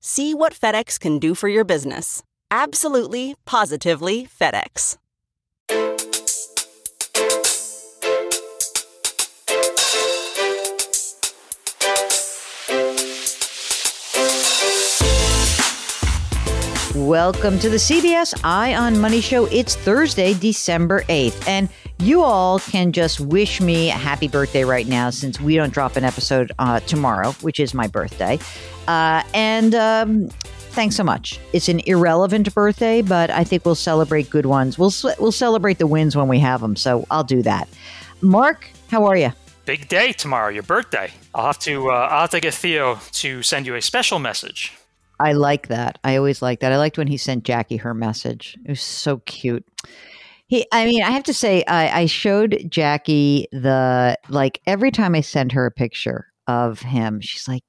See what FedEx can do for your business. Absolutely, positively FedEx. Welcome to the CBS Eye on Money Show. It's Thursday, December 8th. And you all can just wish me a happy birthday right now since we don't drop an episode uh, tomorrow, which is my birthday. Uh, and um, thanks so much. It's an irrelevant birthday, but I think we'll celebrate good ones. We'll, we'll celebrate the wins when we have them. So I'll do that. Mark, how are you? Big day tomorrow, your birthday. I'll have to uh, I'll have to get Theo to send you a special message. I like that. I always like that. I liked when he sent Jackie her message. It was so cute. He, I mean, I have to say, I, I showed Jackie the like every time I send her a picture of him, she's like,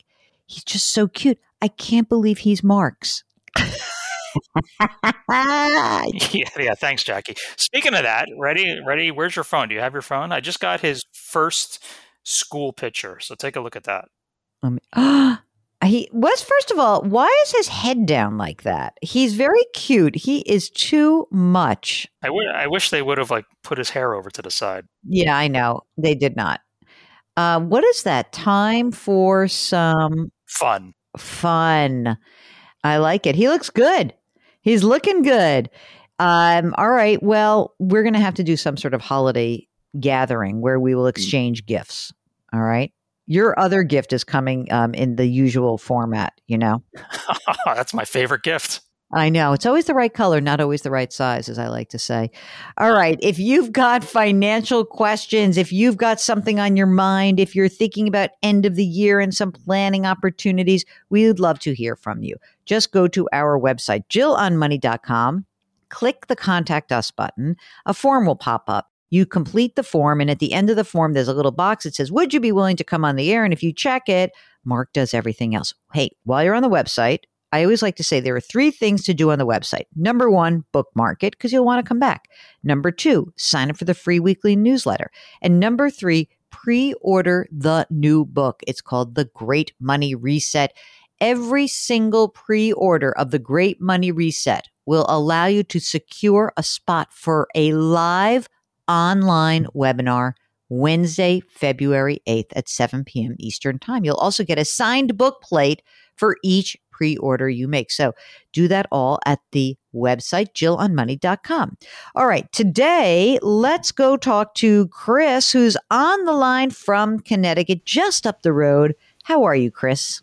he's just so cute. I can't believe he's Mark's. yeah, yeah. Thanks, Jackie. Speaking of that, ready, ready. Where's your phone? Do you have your phone? I just got his first school picture, so take a look at that. Um, He was first of all, why is his head down like that? He's very cute. He is too much. I, w- I wish they would have like put his hair over to the side. Yeah, I know they did not. Uh, what is that? Time for some fun. Fun. I like it. He looks good. He's looking good. Um, all right. Well, we're going to have to do some sort of holiday gathering where we will mm. exchange gifts. All right your other gift is coming um, in the usual format, you know? That's my favorite gift. I know. It's always the right color, not always the right size, as I like to say. All right. If you've got financial questions, if you've got something on your mind, if you're thinking about end of the year and some planning opportunities, we would love to hear from you. Just go to our website, jillonmoney.com, click the contact us button. A form will pop up. You complete the form, and at the end of the form, there's a little box that says, Would you be willing to come on the air? And if you check it, Mark does everything else. Hey, while you're on the website, I always like to say there are three things to do on the website. Number one, bookmark it because you'll want to come back. Number two, sign up for the free weekly newsletter. And number three, pre order the new book. It's called The Great Money Reset. Every single pre order of The Great Money Reset will allow you to secure a spot for a live online webinar Wednesday, February 8th at 7 p.m. Eastern Time. You'll also get a signed book plate for each pre order you make. So do that all at the website, jillonmoney.com. All right, today, let's go talk to Chris, who's on the line from Connecticut, just up the road. How are you, Chris?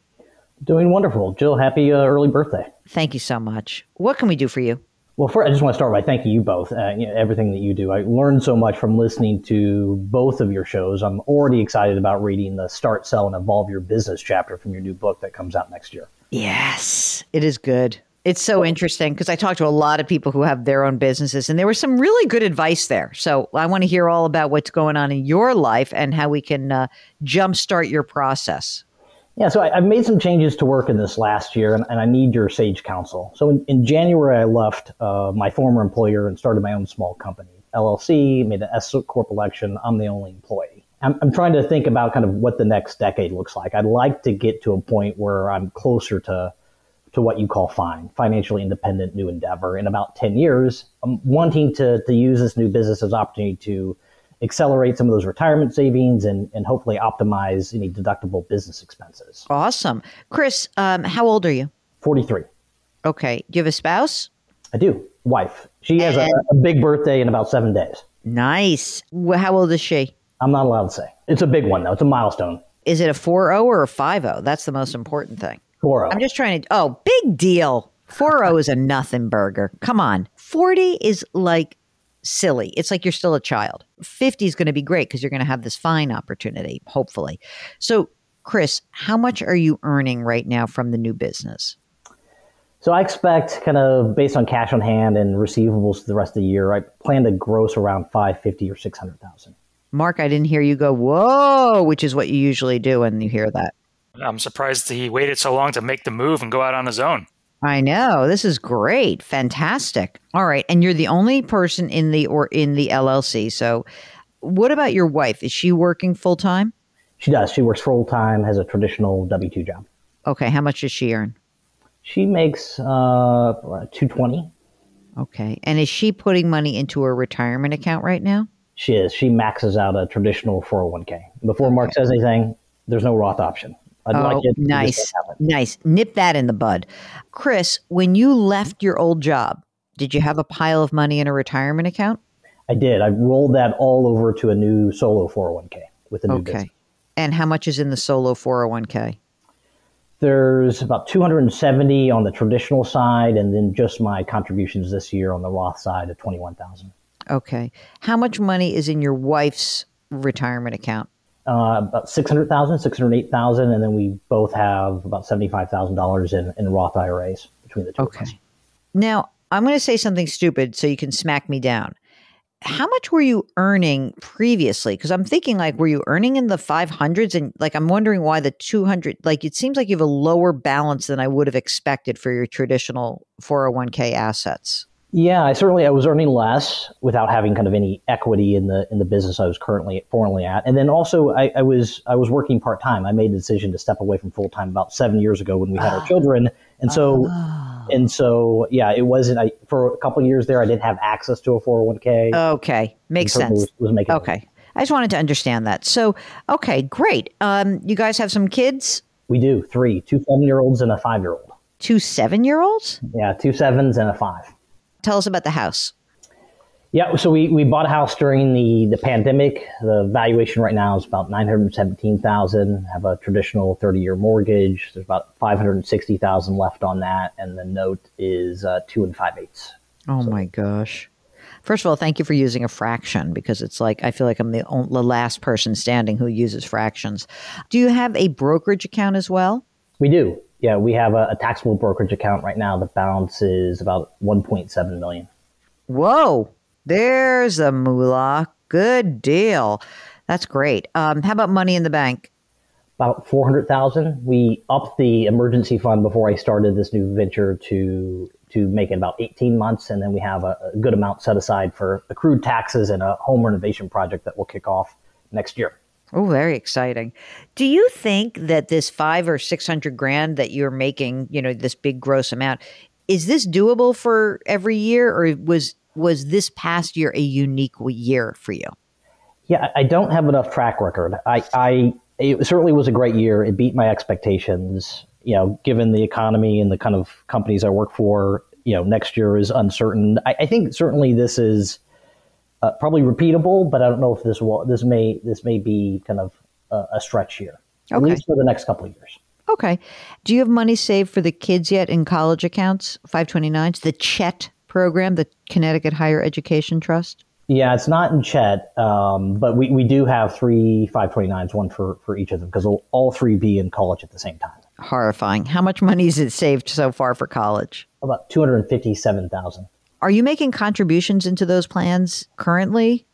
Doing wonderful. Jill, happy uh, early birthday. Thank you so much. What can we do for you? Well, first, I just want to start by thanking you both. Uh, you know, everything that you do, I learned so much from listening to both of your shows. I'm already excited about reading the Start, Sell, and Evolve Your Business chapter from your new book that comes out next year. Yes, it is good. It's so interesting because I talked to a lot of people who have their own businesses, and there was some really good advice there. So I want to hear all about what's going on in your life and how we can uh, jumpstart your process. Yeah, so I, have made some changes to work in this last year, and, and I need your sage counsel. So in, in January, I left uh, my former employer and started my own small company, LLC, made an S corp election. I'm the only employee. I'm, I'm trying to think about kind of what the next decade looks like. I'd like to get to a point where I'm closer to to what you call fine, financially independent new endeavor. In about 10 years, I'm wanting to, to use this new business as opportunity to accelerate some of those retirement savings and, and hopefully optimize any deductible business expenses. Awesome. Chris, um, how old are you? 43. Okay. Do you have a spouse? I do. Wife. She has a, a big birthday in about seven days. Nice. How old is she? I'm not allowed to say. It's a big one, though. It's a milestone. Is it a 4 0 or a 5 0? That's the most important thing. 4 I'm just trying to. Oh, big deal. 4 0 is a nothing burger. Come on. 40 is like silly. It's like you're still a child. 50 is going to be great because you're going to have this fine opportunity, hopefully. So, Chris, how much are you earning right now from the new business? So I expect kind of based on cash on hand and receivables the rest of the year, I plan to gross around 550 or 600,000. Mark, I didn't hear you go, whoa, which is what you usually do when you hear that. I'm surprised he waited so long to make the move and go out on his own. I know. This is great. Fantastic. All right. And you're the only person in the or in the LLC. So what about your wife? Is she working full time? She does. She works full time, has a traditional W 2 job. Okay. How much does she earn? She makes uh, 220. Okay. And is she putting money into her retirement account right now? She is. She maxes out a traditional 401k. Before Mark says anything, there's no Roth option. I'd oh, like nice. Nice. Nip that in the bud. Chris, when you left your old job, did you have a pile of money in a retirement account? I did. I rolled that all over to a new solo 401k with a new Okay. business. And how much is in the solo 401k? There's about 270 on the traditional side, and then just my contributions this year on the Roth side of 21,000. Okay. How much money is in your wife's retirement account? Uh, about 600,000, 608,000, and then we both have about $75,000 in, in Roth IRAs between the two. of us. Okay. Now, I'm going to say something stupid so you can smack me down. How much were you earning previously? Because I'm thinking, like, were you earning in the 500s? And, like, I'm wondering why the 200, like, it seems like you have a lower balance than I would have expected for your traditional 401k assets. Yeah, I certainly I was earning less without having kind of any equity in the in the business I was currently formerly at, and then also I, I was I was working part time. I made the decision to step away from full time about seven years ago when we had our children, and so and so yeah, it wasn't. I for a couple of years there, I didn't have access to a four hundred one k. Okay. Makes sense. Was, was making Okay. I just wanted to understand that. So, okay, great. Um, you guys have some kids? We do three, two seven year olds and a five year old. Two seven year olds? Yeah, two sevens and a five. Tell us about the house. Yeah, so we, we bought a house during the, the pandemic. The valuation right now is about nine hundred seventeen thousand. Have a traditional thirty year mortgage. There's about five hundred sixty thousand left on that, and the note is uh, two and five eighths. Oh my gosh. First of all, thank you for using a fraction because it's like I feel like I'm the, on- the last person standing who uses fractions. Do you have a brokerage account as well? We do. Yeah, we have a, a taxable brokerage account right now. The balance is about one point seven million. Whoa, there's a moolah. Good deal. That's great. Um, how about money in the bank? About four hundred thousand. We upped the emergency fund before I started this new venture to to make it about eighteen months, and then we have a, a good amount set aside for accrued taxes and a home renovation project that will kick off next year. Oh, very exciting. Do you think that this five or six hundred grand that you're making, you know, this big gross amount, is this doable for every year, or was was this past year a unique year for you? Yeah, I don't have enough track record. I, I it certainly was a great year. It beat my expectations. You know, given the economy and the kind of companies I work for, you know, next year is uncertain. I, I think certainly this is uh, probably repeatable, but I don't know if this will. This may this may be kind of a, a stretch year, at least for the next couple of years. Okay. Do you have money saved for the kids yet in college accounts, 529s, the CHET program, the Connecticut Higher Education Trust? Yeah, it's not in CHET, um, but we, we do have three 529s, one for, for each of them, because they'll all three be in college at the same time. Horrifying. How much money is it saved so far for college? About 257,000. Are you making contributions into those plans currently?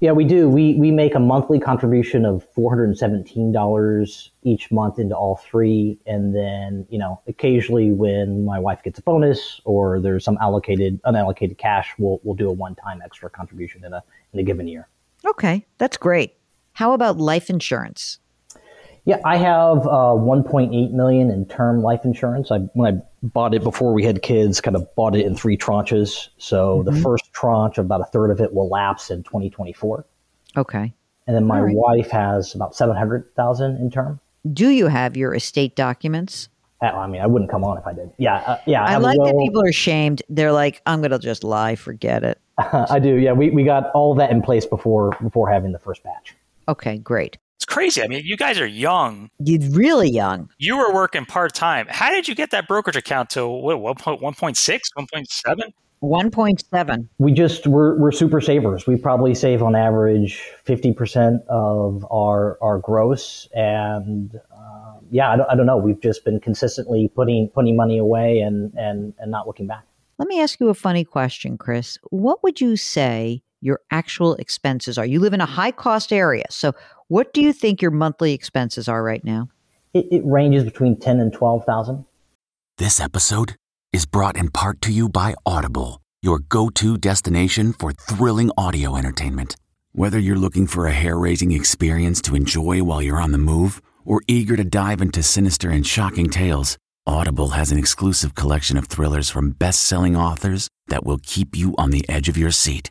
Yeah, we do. We we make a monthly contribution of four hundred and seventeen dollars each month into all three, and then you know occasionally when my wife gets a bonus or there's some allocated unallocated cash, we'll we'll do a one time extra contribution in a in a given year. Okay, that's great. How about life insurance? Yeah, I have uh, 1.8 million in term life insurance. I when I bought it before we had kids, kind of bought it in three tranches. So mm-hmm. the first tranche, about a third of it, will lapse in 2024. Okay. And then my right. wife has about 700,000 in term. Do you have your estate documents? Uh, I mean, I wouldn't come on if I did. Yeah, uh, yeah. I, I like that people are shamed. They're like, I'm going to just lie, forget it. I do. Yeah, we, we got all that in place before before having the first batch. Okay, great. It's crazy. I mean, you guys are young. You're really young. You were working part time. How did you get that brokerage account to what, 1.6, 1.7? 1.7. We just, we're, we're super savers. We probably save on average 50% of our, our gross. And uh, yeah, I don't, I don't know. We've just been consistently putting, putting money away and, and, and not looking back. Let me ask you a funny question, Chris. What would you say your actual expenses are? You live in a high cost area. So what do you think your monthly expenses are right now? It, it ranges between ten and twelve thousand. This episode is brought in part to you by Audible, your go-to destination for thrilling audio entertainment. Whether you're looking for a hair-raising experience to enjoy while you're on the move, or eager to dive into sinister and shocking tales, Audible has an exclusive collection of thrillers from best-selling authors that will keep you on the edge of your seat.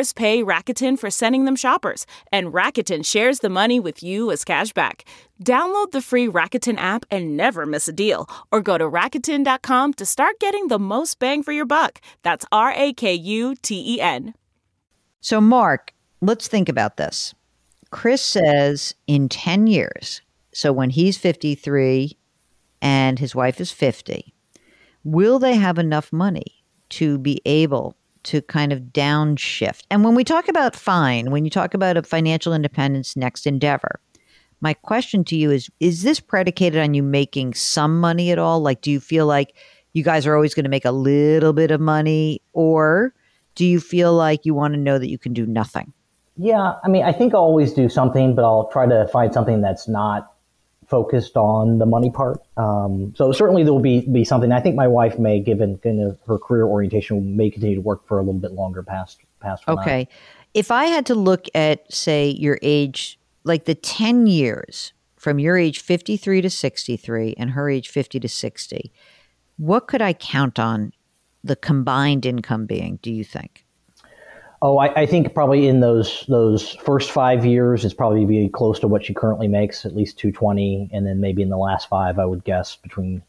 Stores pay Rakuten for sending them shoppers, and Rakuten shares the money with you as cashback. Download the free Rakuten app and never miss a deal, or go to Rakuten.com to start getting the most bang for your buck. That's R A K U T E N. So, Mark, let's think about this. Chris says in 10 years, so when he's 53 and his wife is 50, will they have enough money to be able to kind of downshift. And when we talk about fine, when you talk about a financial independence next endeavor, my question to you is is this predicated on you making some money at all? Like do you feel like you guys are always going to make a little bit of money or do you feel like you want to know that you can do nothing? Yeah, I mean, I think I'll always do something, but I'll try to find something that's not focused on the money part. Um, so certainly there will be be something. I think my wife may, given kind of her career orientation, may continue to work for a little bit longer past past. Okay, if I had to look at say your age, like the ten years from your age fifty three to sixty three, and her age fifty to sixty, what could I count on the combined income being? Do you think? Oh, I, I, think probably in those those first five years, it's probably be close to what she currently makes, at least two twenty, and then maybe in the last five, I would guess between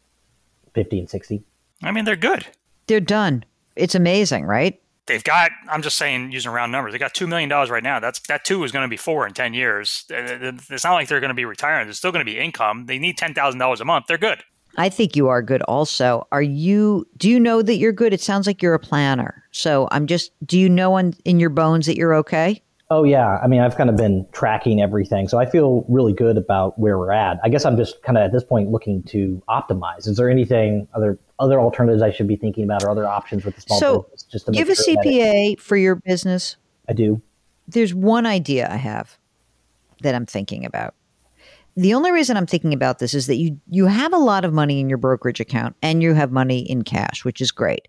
fifty and sixty. I mean, they're good. They're done. It's amazing, right? They've got. I'm just saying, using round numbers, they got two million dollars right now. That's that two is going to be four in ten years. It's not like they're going to be retiring. There's still going to be income. They need ten thousand dollars a month. They're good. I think you are good also. Are you do you know that you're good? It sounds like you're a planner. So I'm just do you know in, in your bones that you're okay? Oh yeah. I mean, I've kind of been tracking everything. So I feel really good about where we're at. I guess I'm just kind of at this point looking to optimize. Is there anything other other alternatives I should be thinking about or other options with the small so business just to make you have sure a CPA for your business? I do. There's one idea I have that I'm thinking about the only reason I'm thinking about this is that you you have a lot of money in your brokerage account and you have money in cash, which is great.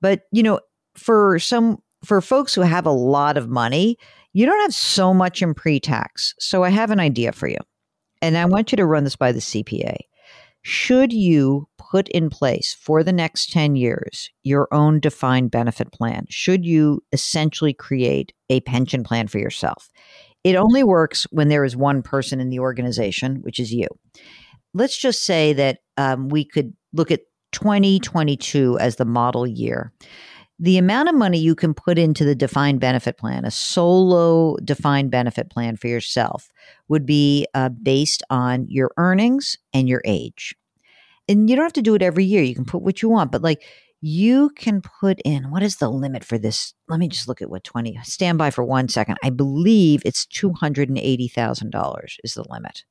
But, you know, for some for folks who have a lot of money, you don't have so much in pre-tax. So I have an idea for you. And I want you to run this by the CPA. Should you put in place for the next 10 years your own defined benefit plan, should you essentially create a pension plan for yourself. It only works when there is one person in the organization, which is you. Let's just say that um, we could look at 2022 as the model year. The amount of money you can put into the defined benefit plan, a solo defined benefit plan for yourself, would be uh, based on your earnings and your age. And you don't have to do it every year. You can put what you want, but like you can put in what is the limit for this? Let me just look at what 20 stand by for one second. I believe it's $280,000 is the limit.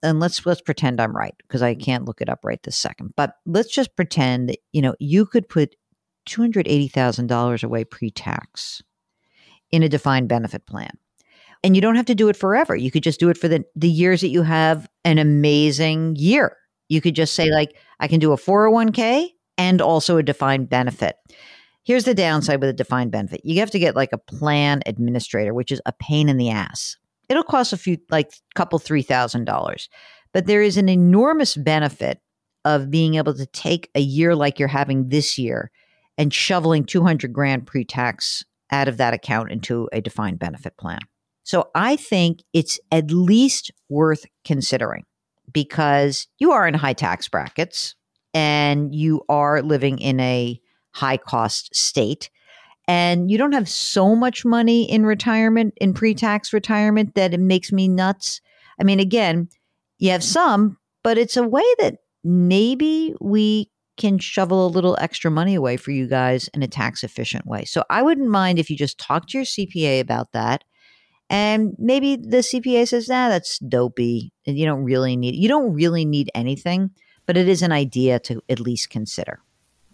And let's let's pretend I'm right because I can't look it up right this second. But let's just pretend you know, you could put $280,000 away pre-tax in a defined benefit plan. And you don't have to do it forever. You could just do it for the, the years that you have an amazing year. You could just say, like, I can do a 401k and also a defined benefit. Here's the downside with a defined benefit you have to get like a plan administrator, which is a pain in the ass. It'll cost a few, like, couple, three thousand dollars. But there is an enormous benefit of being able to take a year like you're having this year and shoveling 200 grand pre tax out of that account into a defined benefit plan. So I think it's at least worth considering because you are in high tax brackets and you are living in a high cost state and you don't have so much money in retirement in pre-tax retirement that it makes me nuts. I mean again, you have some, but it's a way that maybe we can shovel a little extra money away for you guys in a tax efficient way. So I wouldn't mind if you just talk to your CPA about that and maybe the CPA says, nah, that's dopey. And you don't really need you don't really need anything, but it is an idea to at least consider.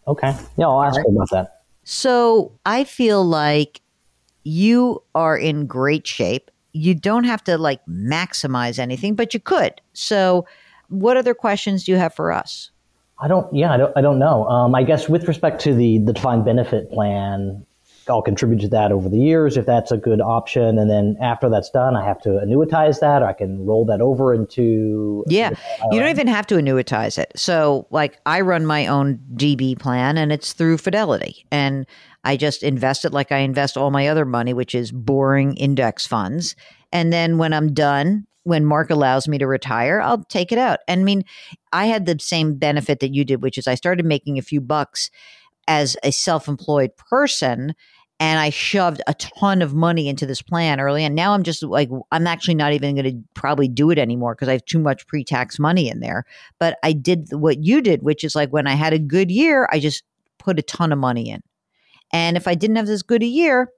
Okay. Yeah, I'll ask right. about that. So I feel like you are in great shape. You don't have to like maximize anything, but you could. So what other questions do you have for us? I don't. Yeah, I don't. I don't know. Um, I guess with respect to the the defined benefit plan, I'll contribute to that over the years if that's a good option. And then after that's done, I have to annuitize that or I can roll that over into. Yeah. You don't even have to annuitize it. So, like, I run my own DB plan and it's through Fidelity. And I just invest it like I invest all my other money, which is boring index funds. And then when I'm done, when Mark allows me to retire, I'll take it out. And I mean, I had the same benefit that you did, which is I started making a few bucks as a self employed person and I shoved a ton of money into this plan early. And now I'm just like, I'm actually not even going to probably do it anymore because I have too much pre tax money in there. But I did what you did, which is like when I had a good year, I just put a ton of money in. And if I didn't have this good a year,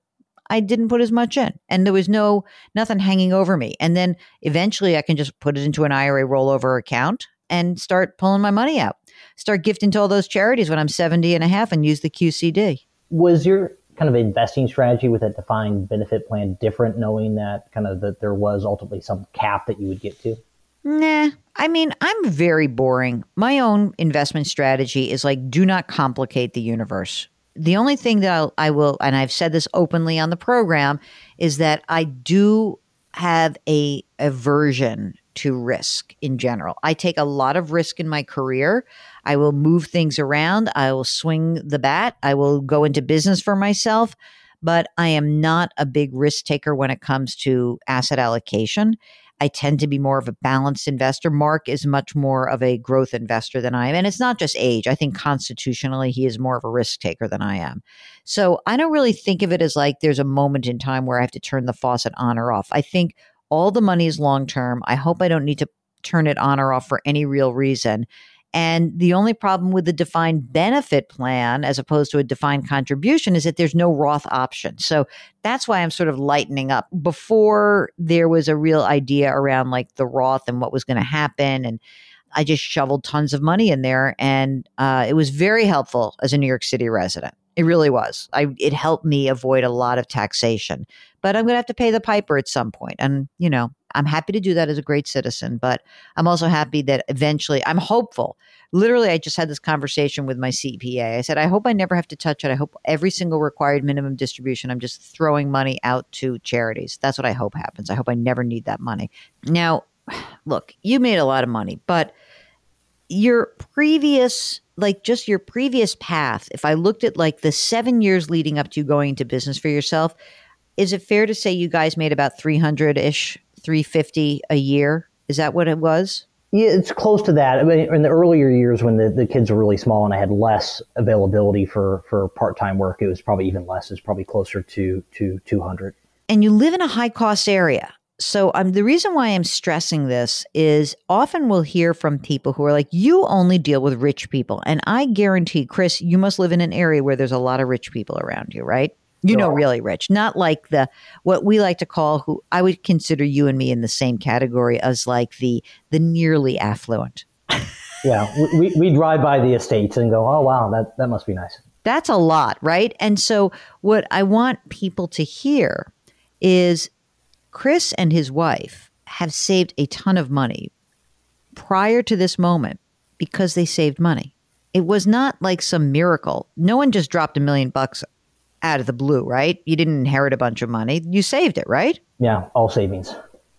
I didn't put as much in. And there was no, nothing hanging over me. And then eventually I can just put it into an IRA rollover account and start pulling my money out. Start gifting to all those charities when I'm 70 and a half and use the QCD. Was your kind of investing strategy with a defined benefit plan different, knowing that kind of that there was ultimately some cap that you would get to? Nah, I mean, I'm very boring. My own investment strategy is like, do not complicate the universe. The only thing that I'll, I will, and I've said this openly on the program, is that I do have a aversion to risk in general. I take a lot of risk in my career. I will move things around. I will swing the bat. I will go into business for myself, but I am not a big risk taker when it comes to asset allocation. I tend to be more of a balanced investor. Mark is much more of a growth investor than I am. And it's not just age. I think constitutionally, he is more of a risk taker than I am. So I don't really think of it as like there's a moment in time where I have to turn the faucet on or off. I think all the money is long term. I hope I don't need to turn it on or off for any real reason. And the only problem with the defined benefit plan, as opposed to a defined contribution, is that there's no Roth option. So that's why I'm sort of lightening up. Before there was a real idea around like the Roth and what was going to happen. And I just shoveled tons of money in there. And uh, it was very helpful as a New York City resident. It really was. I, it helped me avoid a lot of taxation. But I'm going to have to pay the piper at some point. And, you know, I'm happy to do that as a great citizen, but I'm also happy that eventually I'm hopeful. Literally, I just had this conversation with my CPA. I said, I hope I never have to touch it. I hope every single required minimum distribution, I'm just throwing money out to charities. That's what I hope happens. I hope I never need that money. Now, look, you made a lot of money, but your previous like just your previous path if i looked at like the seven years leading up to going into business for yourself is it fair to say you guys made about 300-ish 350 a year is that what it was yeah, it's close to that. I mean, in the earlier years when the, the kids were really small and I had less availability for, for part time work, it was probably even less. It's probably closer to to 200. And you live in a high cost area. So um, the reason why I'm stressing this is often we'll hear from people who are like, you only deal with rich people. And I guarantee, Chris, you must live in an area where there's a lot of rich people around you, right? You know, really rich, not like the what we like to call who I would consider you and me in the same category as like the the nearly affluent. yeah, we, we drive by the estates and go, oh wow, that that must be nice. That's a lot, right? And so what I want people to hear is Chris and his wife have saved a ton of money prior to this moment because they saved money. It was not like some miracle. No one just dropped a million bucks out of the blue, right? You didn't inherit a bunch of money. You saved it, right? Yeah, all savings.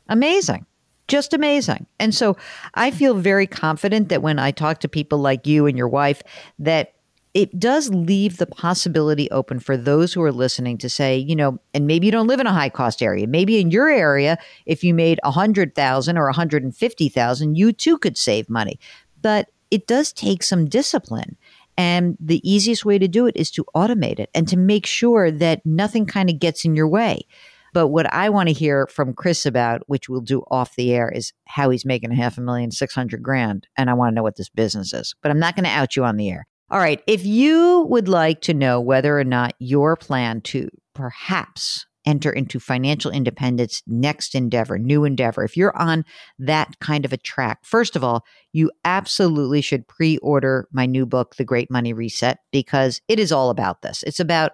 Amazing. Just amazing. And so I feel very confident that when I talk to people like you and your wife, that it does leave the possibility open for those who are listening to say, you know, and maybe you don't live in a high cost area. Maybe in your area, if you made a hundred thousand or a hundred and fifty thousand, you too could save money. But it does take some discipline. And the easiest way to do it is to automate it and to make sure that nothing kind of gets in your way. But what I want to hear from Chris about, which we'll do off the air, is how he's making a half a million, 600 grand. And I want to know what this business is. But I'm not going to out you on the air. All right. If you would like to know whether or not your plan to perhaps enter into financial independence next endeavor, new endeavor, if you're on that kind of a track, first of all, you absolutely should pre order my new book, The Great Money Reset, because it is all about this. It's about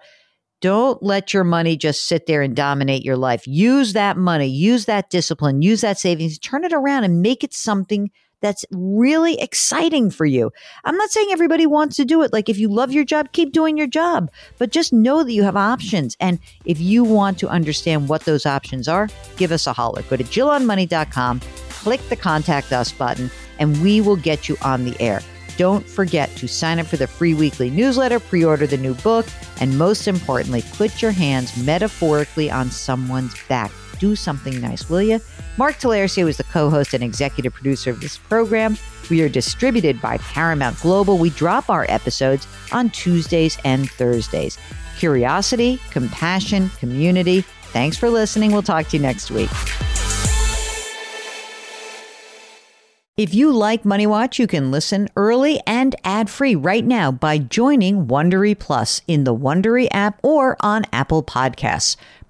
don't let your money just sit there and dominate your life. Use that money, use that discipline, use that savings, turn it around and make it something that's really exciting for you. I'm not saying everybody wants to do it. Like if you love your job, keep doing your job, but just know that you have options. And if you want to understand what those options are, give us a holler. Go to jillonmoney.com, click the contact us button, and we will get you on the air. Don't forget to sign up for the free weekly newsletter, pre order the new book, and most importantly, put your hands metaphorically on someone's back. Do something nice, will you? Mark Talercio is the co host and executive producer of this program. We are distributed by Paramount Global. We drop our episodes on Tuesdays and Thursdays. Curiosity, compassion, community. Thanks for listening. We'll talk to you next week. If you like Money Watch, you can listen early and ad-free right now by joining Wondery Plus in the Wondery app or on Apple Podcasts.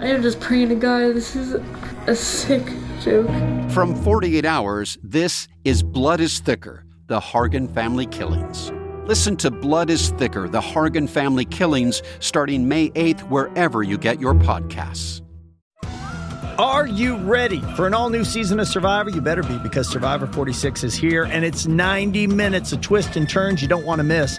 I am just praying to God. This is a sick joke. From 48 Hours, this is Blood is Thicker The Hargan Family Killings. Listen to Blood is Thicker The Hargan Family Killings starting May 8th, wherever you get your podcasts. Are you ready for an all new season of Survivor? You better be because Survivor 46 is here and it's 90 minutes of twists and turns you don't want to miss.